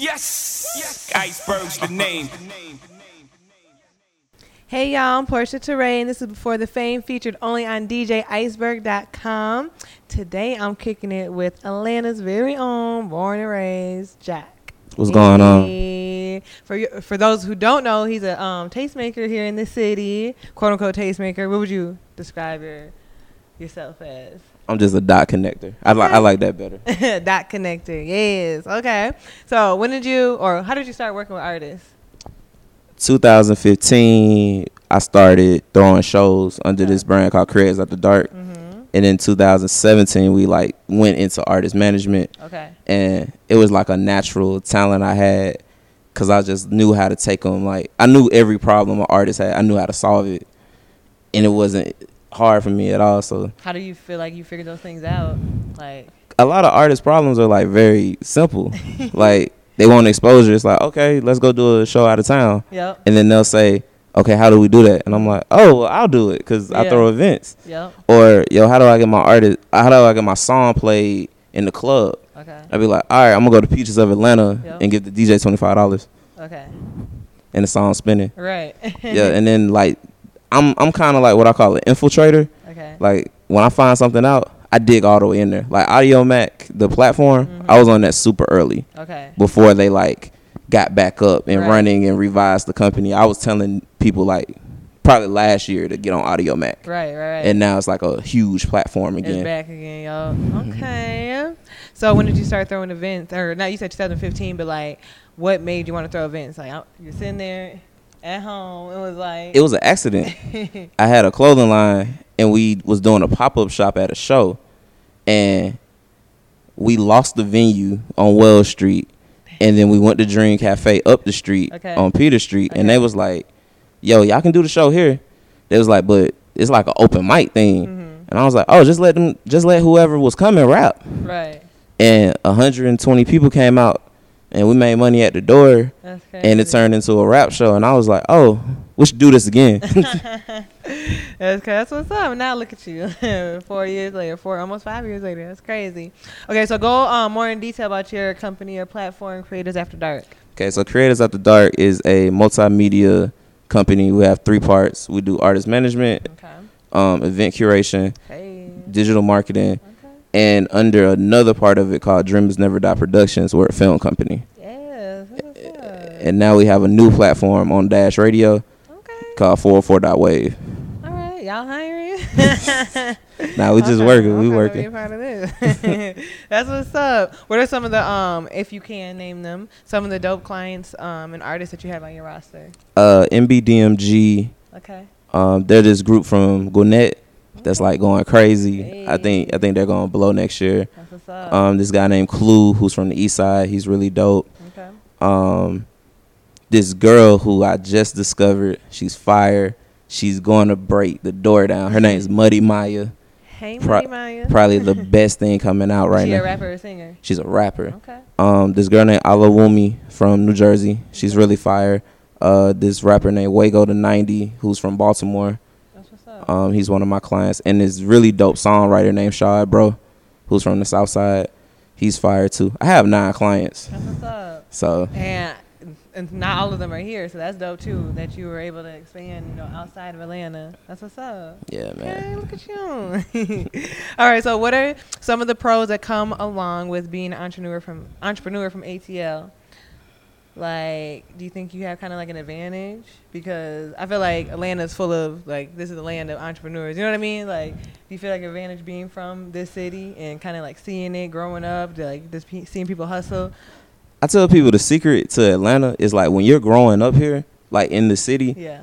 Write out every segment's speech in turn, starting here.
Yes, yes. Iceberg's the name. Hey y'all, I'm Portia Teray, and this is Before the Fame featured only on DJIceberg.com. Today I'm kicking it with Atlanta's very own, born and raised Jack. What's going on? For you, for those who don't know, he's a um, tastemaker here in the city, quote unquote tastemaker. What would you describe your yourself as? I'm just a dot connector. I like I like that better. Dot connector, yes. Okay. So when did you, or how did you start working with artists? 2015, I started throwing shows under this brand called Creators After Dark, Mm-hmm. and in 2017 we like went into artist management, Okay. and it was like a natural talent I had, cause I just knew how to take them. Like I knew every problem an artist had, I knew how to solve it, and it wasn't hard for me at all. So How do you feel like you figured those things out? Like, a lot of artist problems are like very simple, like. They want exposure. It's like, okay, let's go do a show out of town. yep, and then they'll say, "Okay, how do we do that?" And I'm like, "Oh, well, I'll do it because I throw events." yep. Or, "Yo, how do I get my artist? How do I get my song played in the club?" Okay. I'd be like, "All right, I'm gonna go to Peaches of Atlanta Yeah. and give the DJ twenty five dollars Okay. and the song spinning." Right. yeah, and then like, I'm I'm kind of like what I call an infiltrator. okay. Like when I find something out, I dig all the way in there. Like Audiomack, the platform, Mhm. I was on that super early Okay. before they like got back up and Right. running and revised the company. I was telling people like probably last year to get on Audiomack. Right. Right. Right. And now it's like a huge platform it's again. back again, y'all. Okay. So when did you start throwing events? Or now you said 2015, but like, what made you want to throw events? Like, you're sitting there at home. It was like. It was an accident. I had a clothing line and we was doing a pop-up shop at a show and we lost the venue on Wells Street and then we went to Dream Cafe up the street Okay. on Peter Street and they was like, "Yo, y'all can do the show here." They was like, "But it's like an open mic thing." Mhm. And I was like, "Oh, just let them just let whoever was coming rap." Right. And 120 people came out and we made money at the door and it turned into a rap show and I was like, "Oh, we should do this again." That's, that's what's up. Now look at you, four years later, four almost five years later. That's crazy. Okay, so go um, more in detail about your company or platform, Creators After Dark. Okay, so Creators After Dark is a multimedia company. We have three parts. We do artist management, Okay. um, event curation, Hey. digital marketing, Okay. And under another part of it called Dreamers Never Die Productions, we're a film company. Yes. that's what's up. And now we have a new platform on Dash Radio Okay. called 404.wave. All right. Y'all hiring? Now we just Okay, working. We okay, Be a working. part of this. That's what's up. What are some of the um, if you can name them, some of the dope clients um and artists that you have on your roster? Uh, MBDMG, Okay. um, they're this group from Gwinnett that's like going crazy. I think I think they're going to blow next year. That's what's up. Um, this guy named Clue, who's from the East Side, he's really dope. okay. um this girl who I just discovered, she's fire. She's going to break the door down. Her name is Muddy Maya. Hey, Pro- Money Maya. Probably the best thing coming out right she now. She's a rapper or singer? She's a rapper. Okay. Um, this girl named Alawumi from New Jersey. She's really fire. Uh, this rapper named Wago the 90, who's from Baltimore. That's what's up. Um, he's one of my clients. And this really dope songwriter named Shad Bro, who's from the South Side. He's fired too. I have nine clients. That's what's up. So And and not all of them are here, so that's dope too. That you were able to expand, you know, outside of Atlanta. That's what's up. yeah, man. Hey, look at you. all right. So, what are some of the pros that come along with being an entrepreneur from entrepreneur from ATL? Like, do you think you have kind of like an advantage? Because I feel like Atlanta's full of like this is the land of entrepreneurs. You know what I mean? Like, do you feel like an advantage being from this city and kind of like seeing it growing up, like just pe- seeing people hustle? I tell people the secret to Atlanta is like when you're growing up here, like in the city, Yeah.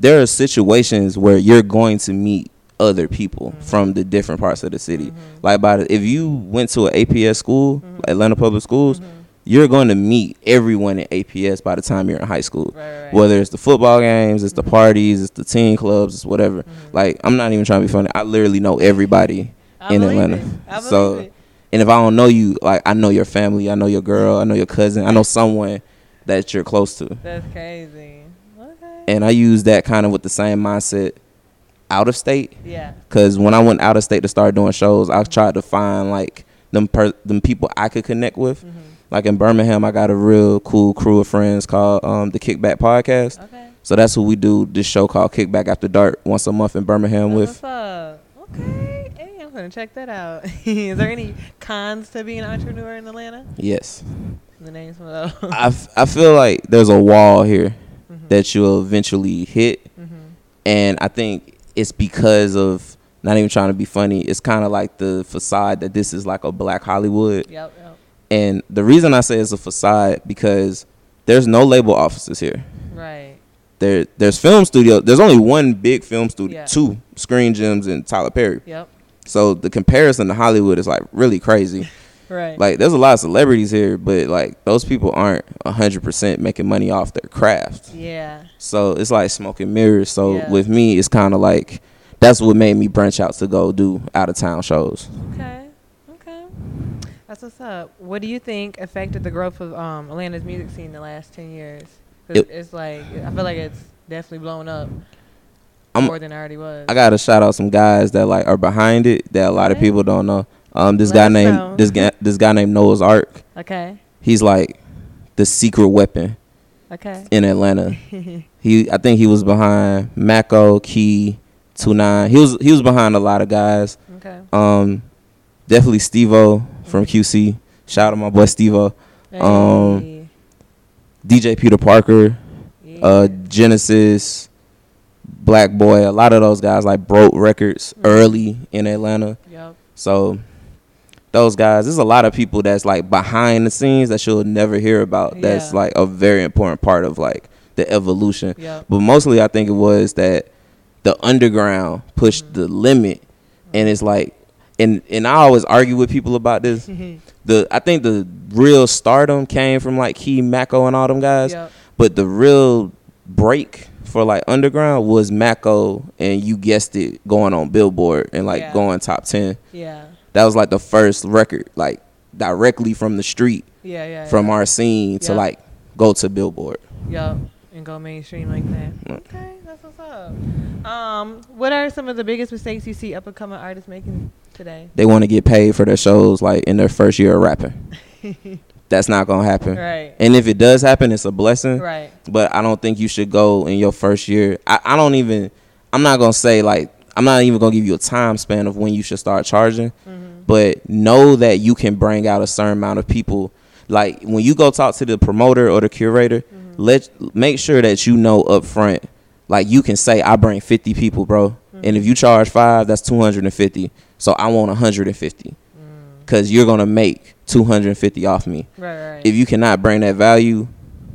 there are situations where you're going to meet other people Mhm. from the different parts of the city. Mhm. Like by the, if you went to an APS school, Mhm. Atlanta Public Schools, Mhm. You're going to meet everyone in APS by the time you're in high school. Right, right. Whether it's the football games, it's the Mhm. parties, it's the teen clubs, it's whatever. Mhm. Like I'm not even trying to be funny. I literally know everybody. I in Atlanta. it. I believe So- it. And if I don't know you, like I know your family, I know your girl, I know your cousin, I know someone that you're close to. That's crazy. Okay. And I use that kind of with the same mindset out of state. yeah. Cause when I went out of state to start doing shows, I tried to find like them per- them people I could connect with. hmm Like in Birmingham, I got a real cool crew of friends called um, the Kickback Podcast. Okay. So that's who we do this show called Kickback After Dark once a month in Birmingham That's with. what's up? Okay. Hey, I'm gonna check that out. Is there any cons to being an entrepreneur in Atlanta? Yes. The names those. I, f- I feel like there's a wall here Mhm. that you'll eventually hit. Mhm. And I think it's because of not even trying to be funny. It's kind of like the facade that this is like a black Hollywood. Yep. And the reason I say it's a facade because there's no label offices here. Right. There, there's film studio. There's only one big film studio, Yeah. two Screen Gems and Tyler Perry. Yep. So the comparison to Hollywood is like really crazy. Right. like there's a lot of celebrities here, but like those people aren't hundred percent making money off their craft. yeah. So it's like smoke and mirrors. So Yeah. with me, it's kind of like that's what made me branch out to go do out of town shows. Okay. That's what's up. What do you think affected the growth of um, Atlanta's music scene in the last ten years? It- it's like I feel like it's definitely blown up I'm- more than it already was. I gotta shout out some guys that like are behind it that a lot of people don't know. Um, this Let guy named know. this guy this guy named Noah's Ark. okay. He's like the secret weapon Okay. in Atlanta. he I think he was behind Mako, Key, Two Nine. He was he was behind a lot of guys. Okay. Um, definitely Stevo from QC. Shout out to my boy Stevo. Um, Hey. DJ Peter Parker, Yeah. uh, Genesis, Black Boy. A lot of those guys like broke records Mhm. early in Atlanta. Yep. So those guys, there's a lot of people that's like behind the scenes that you'll never hear about. That's Yeah. like a very important part of like the evolution. Yep. But mostly, I think it was that the underground pushed Mhm. the limit, and it's like, and and I always argue with people about this. The I think the real stardom came from like Key Mako and all them guys, Yep. but the real break for like underground was Mako, and you guessed it, going on Billboard and like Yeah. going top ten. Yeah. That was like the first record, like directly from the street, Yeah. Yeah. from yeah. our scene to like go to Billboard. Yep. And go mainstream like that. Mm. Okay, that's what's up. Um, what are some of the biggest mistakes you see up and coming artists making today? They want to get paid for their shows like in their first year of rapping. That's not gonna happen. Right. And if it does happen, it's a blessing. Right. But I don't think you should go in your first year. I, I don't even. I'm not gonna say like. I'm not even gonna give you a time span of when you should start charging. Mm-hmm. But know that you can bring out a certain amount of people. Like when you go talk to the promoter or the curator, Mm-hmm. let make sure that you know up front. Like you can say, I bring 50 people, bro. And if you charge five, that's 250. So I want 150 because you're gonna make 250 off me. Right. Right. If you cannot bring that value,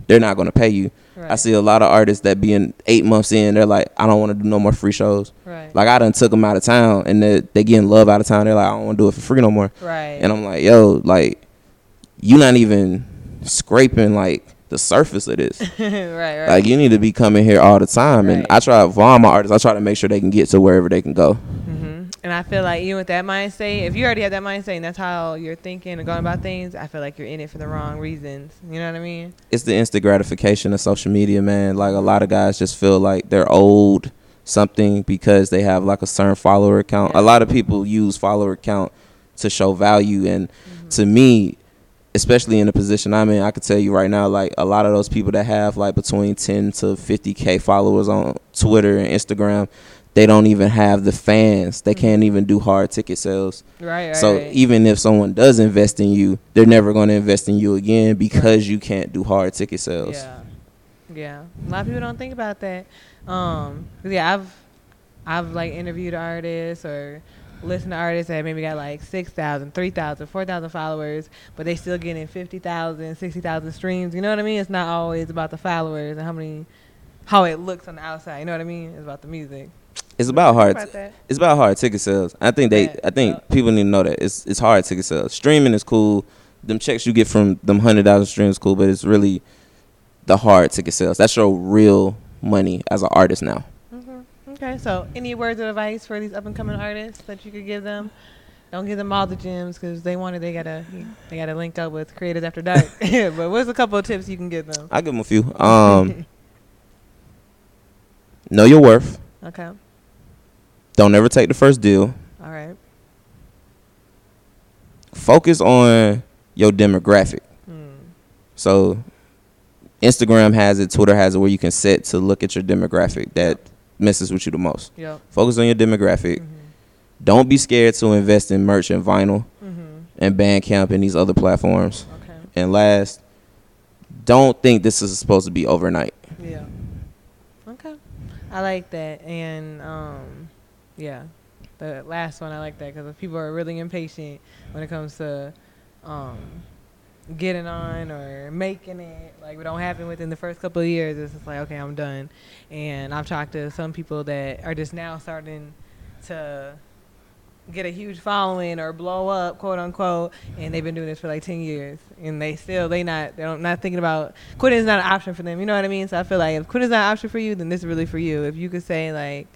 they're not gonna pay you. right. I see a lot of artists that being eight months in, they're like, I don't want to do no more free shows. Right. Like I done took them out of town, and they they getting love out of town. They're like, I don't want to do it for free no more. right. And I'm like, yo, like, you not even scraping like the surface of this. right. Right. Like you need to be coming here all the time. And I try for all my artists, I try to make sure they can get to wherever they can go. hmm And I feel like even with that mindset, if you already have that mindset and that's how you're thinking and going about things, I feel like you're in it for the wrong reasons. You know what I mean? It's the instant gratification of social media, man. Like a lot of guys just feel like they're old something because they have like a certain follower account. Yeah. A lot of people use follower account to show value and Mm-hmm. to me especially in the position I'm in, I could tell you right now, like a lot of those people that have like between 10 to 50k followers on Twitter and Instagram, they don't even have the fans. They can't even do hard ticket sales. Right. Right. so right. even if someone does invest in you, they're never going to invest in you again because you can't do hard ticket sales. Yeah, yeah. A lot of people don't think about that. Um, yeah, I've I've like interviewed artists or listened to artists that maybe got like 6,000, 3,000, 4,000 followers, but they still getting 50,000, 60,000 streams. You know what I mean? It's not always about the followers and how many, how it looks on the outside. You know what I mean? It's about the music. It's about hard. about it's about hard ticket sales. I think they. I think people need to know that it's it's hard ticket sales. Streaming is cool. Them checks you get from them hundred thousand streams cool, but it's really the hard ticket sales. That's your real money as an artist now. hmm Okay, so any words of advice for these up and coming artists that you could give them? Don't give them all the gems because they wanted they gotta they gotta link up with Creators After Dark. but what's a couple of tips you can give them? I give them a few. Um, know your worth. Okay, Don't ever take the first deal. all right. Focus on your demographic. Mm. So Instagram has it, Twitter has it, where you can set to look at your demographic that messes with you the most. Yep. Focus on your demographic. Mhm. Don't be scared to invest in merch and vinyl Mhm. and Bandcamp and these other platforms. Okay. And last, don't think this is supposed to be overnight. Yeah. Okay. I like that, and um, yeah, the last one I like that because people are really impatient when it comes to um getting on or making it. Like it don't happen within the first couple of years. It's just like okay, I'm done. And I've talked to some people that are just now starting to get a huge following or blow up, quote unquote, and they've been doing this for like ten years, and they still they not they don't not thinking about quitting is not an option for them. You know what I mean? So I feel like if quitting is not an option for you, then this is really for you. If you could say like,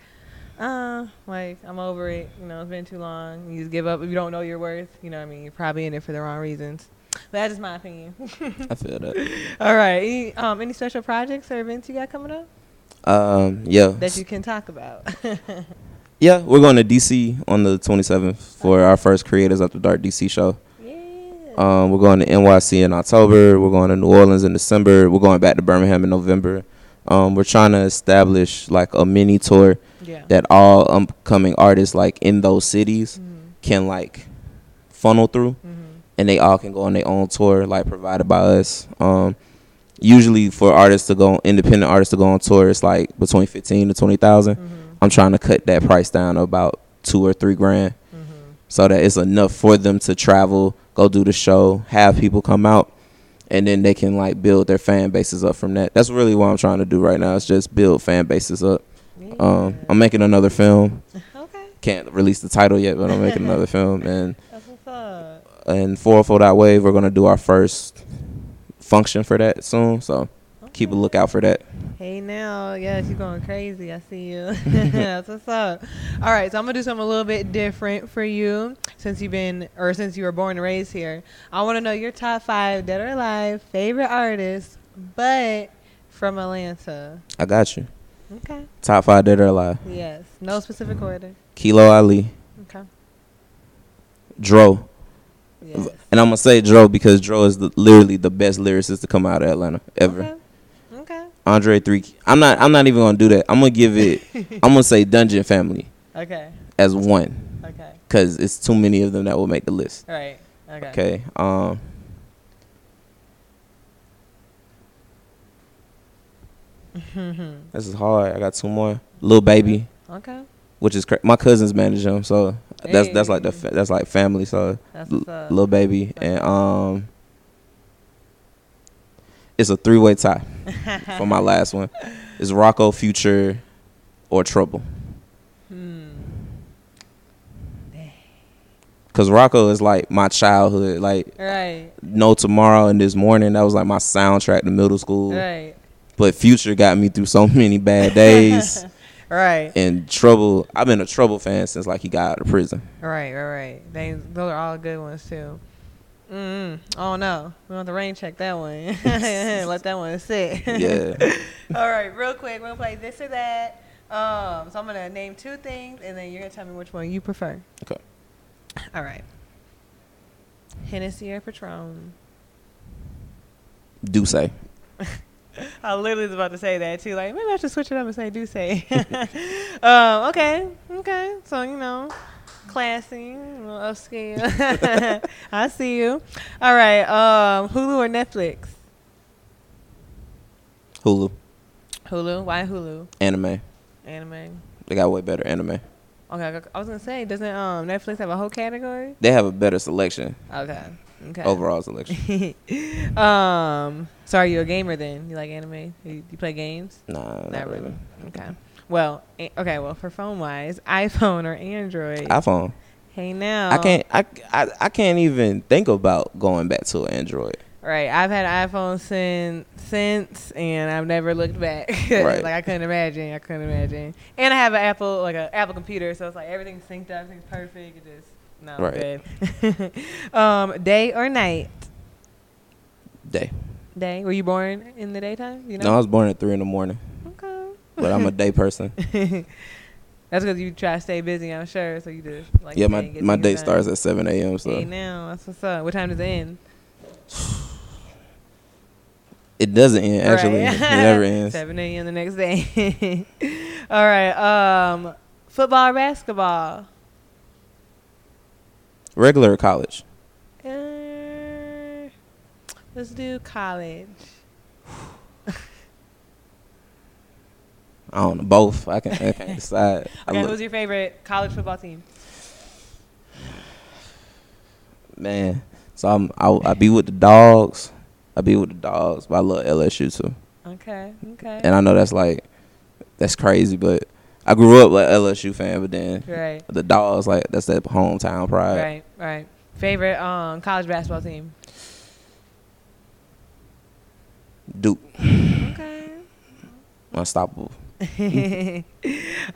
uh, like I'm over it, you know, it's been too long. You just give up if you don't know your worth. You know what I mean? You're probably in it for the wrong reasons. But that's just my opinion. I feel that. All right. Any, um, any special projects or events you got coming up Um, yeah. that you can talk about? Yeah, we're going to DC on the 27th for our first Creators After Dark DC show. yeah. Um, we're going to NYC in October. We're going to New Orleans in December. We're going back to Birmingham in November. Um, we're trying to establish like a mini tour yeah. that all upcoming artists like in those cities Mhm. can like funnel through, Mhm. and they all can go on their own tour like provided by us. Um, usually for artists to go, independent artists to go on tour, it's like between fifteen to twenty thousand. Mhm. I'm trying to cut that price down to about two or three grand Mhm. so that it's enough for them to travel, go do the show, have people come out, and then they can like build their fan bases up from that. That's really what I'm trying to do right now. Is just build fan bases up. Um, I'm making another film. okay. Can't release the title yet, but I'm making another film. And That's what's up. and 404 Dot Wave, we're gonna do our first function for that soon. So keep a lookout for that. Hey now, yes, you're going crazy. I see you. That's what's up. All right, so I'm gonna do something a little bit different for you since you've been or since you were born and raised here. I want to know your top five dead or alive favorite artists, but from Atlanta. I got you. Okay. Top five dead or alive. Yes. No specific order. Kilo Ali, Okay. Dro, Yes. and I'm gonna say Dro because Dro is the, literally the best lyricist to come out of Atlanta ever. Okay. Andre three. I'm not. I'm not even gonna do that. I'm gonna give it. I'm gonna say Dungeon Family Okay. as one Okay. because it's too many of them that will make the list. All right. Okay. Okay. Um. This is hard. I got two more. Little baby, Okay. which is cra- my cousins manage them, so that's that's like the fa- that's like family. So That's L- little baby and um. It's a three way tie for my last one. Is Rocko, Future, or Trouble. Hmm. Cause Rocko is like my childhood. Like Right. No Tomorrow and This Morning, that was like my soundtrack to middle school. Right. But Future got me through so many bad days. Right. and Trouble, I've been a Trouble fan since like he got out of prison. Right, right, right. They, those are all good ones too. Mm. Oh no, we want the rain check that one. Let that one sit. Yeah. all right, real quick, we're gonna play this or that. Um, so I'm gonna name two things, and then you're gonna tell me which one you prefer. Okay. All right. Hennessy or Patron? D'usse. I literally was about to say that too. Like maybe I should switch it up and say D'usse. um, okay, okay. So you know, classy, a little upscale. I see you. All right. Um, Hulu or Netflix? Hulu, Hulu. Why Hulu? anime. Anime. They got way better anime. Okay, I was gonna say, doesn't um Netflix have a whole category? They have a better selection, Okay. Okay. overall selection. um. So are you a gamer then? You like anime? You, you play games? Nah, not, Not really. really. Okay. Well, okay. Well, for phone wise, iPhone or Android? iPhone. hey now. I can't. I, I I can't even think about going back to Android. Right. I've had iPhone since since, and I've never looked back. Right. like I couldn't imagine. I couldn't imagine. And I have an Apple, like an Apple computer, so it's like everything's synced up, everything's perfect. It just no Right. good. um, day or night? Day. Day. Were you born in the daytime? You know? No, I was born at three in the morning. But I'm a day person. That's because you try to stay busy, I'm sure. So you just like yeah, my my day done. starts at seven a.m. So Hey, now that's what's up. What time does it end? It doesn't end. Actually, Right. it never ends. 7 a.m. the next day. All right. Um, football basketball? Regular college? Uh, let's do college. I don't know. Both. I can. I can't decide. I Okay, who's your favorite college football team? man. So I'm. I, I be with the dogs. I be with the dogs, but I love LSU too. Okay. Okay. And I know that's like, that's crazy, but I grew up like LSU fan, but then right. the dogs like that's that hometown pride. Right. Right. Favorite um college basketball team? Duke, Okay. unstoppable.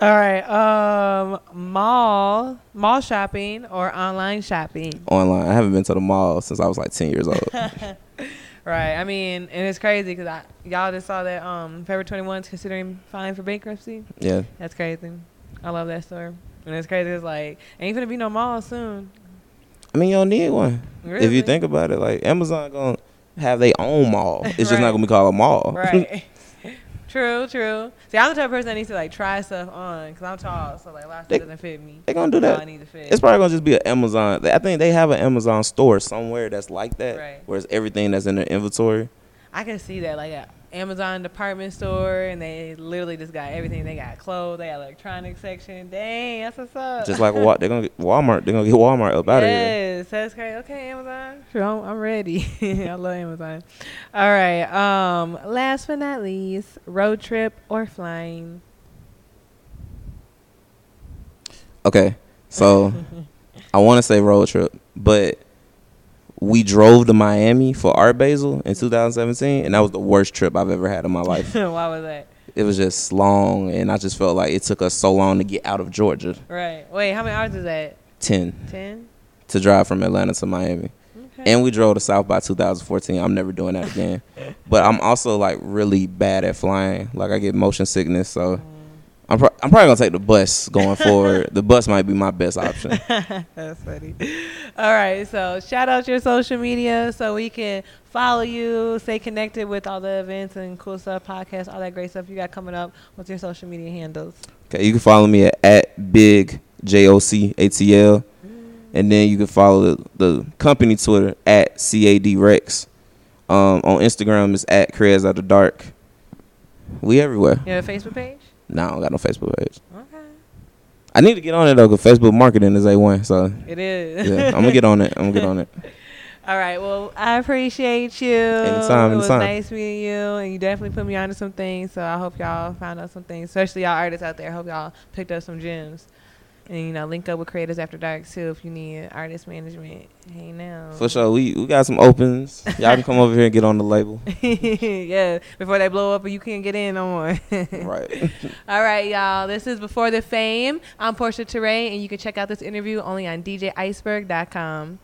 All right. Um, mall, mall shopping or online shopping? Online. I haven't been to the mall since I was like ten years old. Right. I mean, and it's crazy because I y'all just saw that um Forever 21's considering filing for bankruptcy. yeah. That's crazy. I love that story. And it's crazy. It's like ain't gonna be no mall soon. I mean, you don't need one. If you think about it, like Amazon gonna have their own mall. It's just not gonna be called a mall. Right. true. True. See, I'm the type of person that needs to like try stuff on because I'm tall, so like a lot of They- stuff doesn't fit me. They're gonna do that. I need to fit. It's probably gonna just be an Amazon. I think they have an Amazon store somewhere that's like that, Right. where it's everything that's in their inventory. I can see that, like a Amazon department store, and they literally just got everything. They got clothes, they got electronics section. Dang, that's what's up. Just like what they're gonna get Walmart. They're gonna get Walmart up out of here. yes, that's great. Okay, Amazon. Sure, I'm, I'm ready. I love Amazon. All right. Um, last but not least, road trip or flying. Okay, so I want to say road trip, but we drove to Miami for Art Basel in 2017, and that was the worst trip I've ever had in my life. Why was that? it was just long, and I just felt like it took us so long to get out of Georgia. Right. Wait, how many hours is that? Ten. Ten. to drive from Atlanta to Miami. Okay. And we drove to South by 2014. I'm never doing that again. but I'm also like really bad at flying. Like I get motion sickness, so mm. I'm pro- I'm probably gonna take the bus going forward. the bus might be my best option. That's funny. All right, so shout out your social media so we can follow you, stay connected with all the events and cool stuff, podcasts, all that great stuff you got coming up. What's your social media handles? Okay, you can follow me at, at big j o c a t l, and then you can follow the, the company Twitter at cad rex. Um, on Instagram is at Crez the Dark. We everywhere. You have a Facebook page? No, I don't got no Facebook page. Okay. I need to get on it though, cause Facebook marketing is a one. So It is. yeah, I'm gonna get on it. I'm gonna get on it. All right. Well, I appreciate you. Anytime, It was anytime. nice meeting you, and you definitely put me onto some things. So I hope y'all found out some things, especially y'all artists out there. hope y'all picked up some gems. And you know, link up with Creators After Dark too if you need artist management. Hey now. For sure, we we got some opens. Y'all can come over here and get on the label. yeah, before they blow up and you can't get in no more. Right. All right, y'all. This is Before the Fame. I'm Portia Teray, and you can check out this interview only on DJIceberg.com.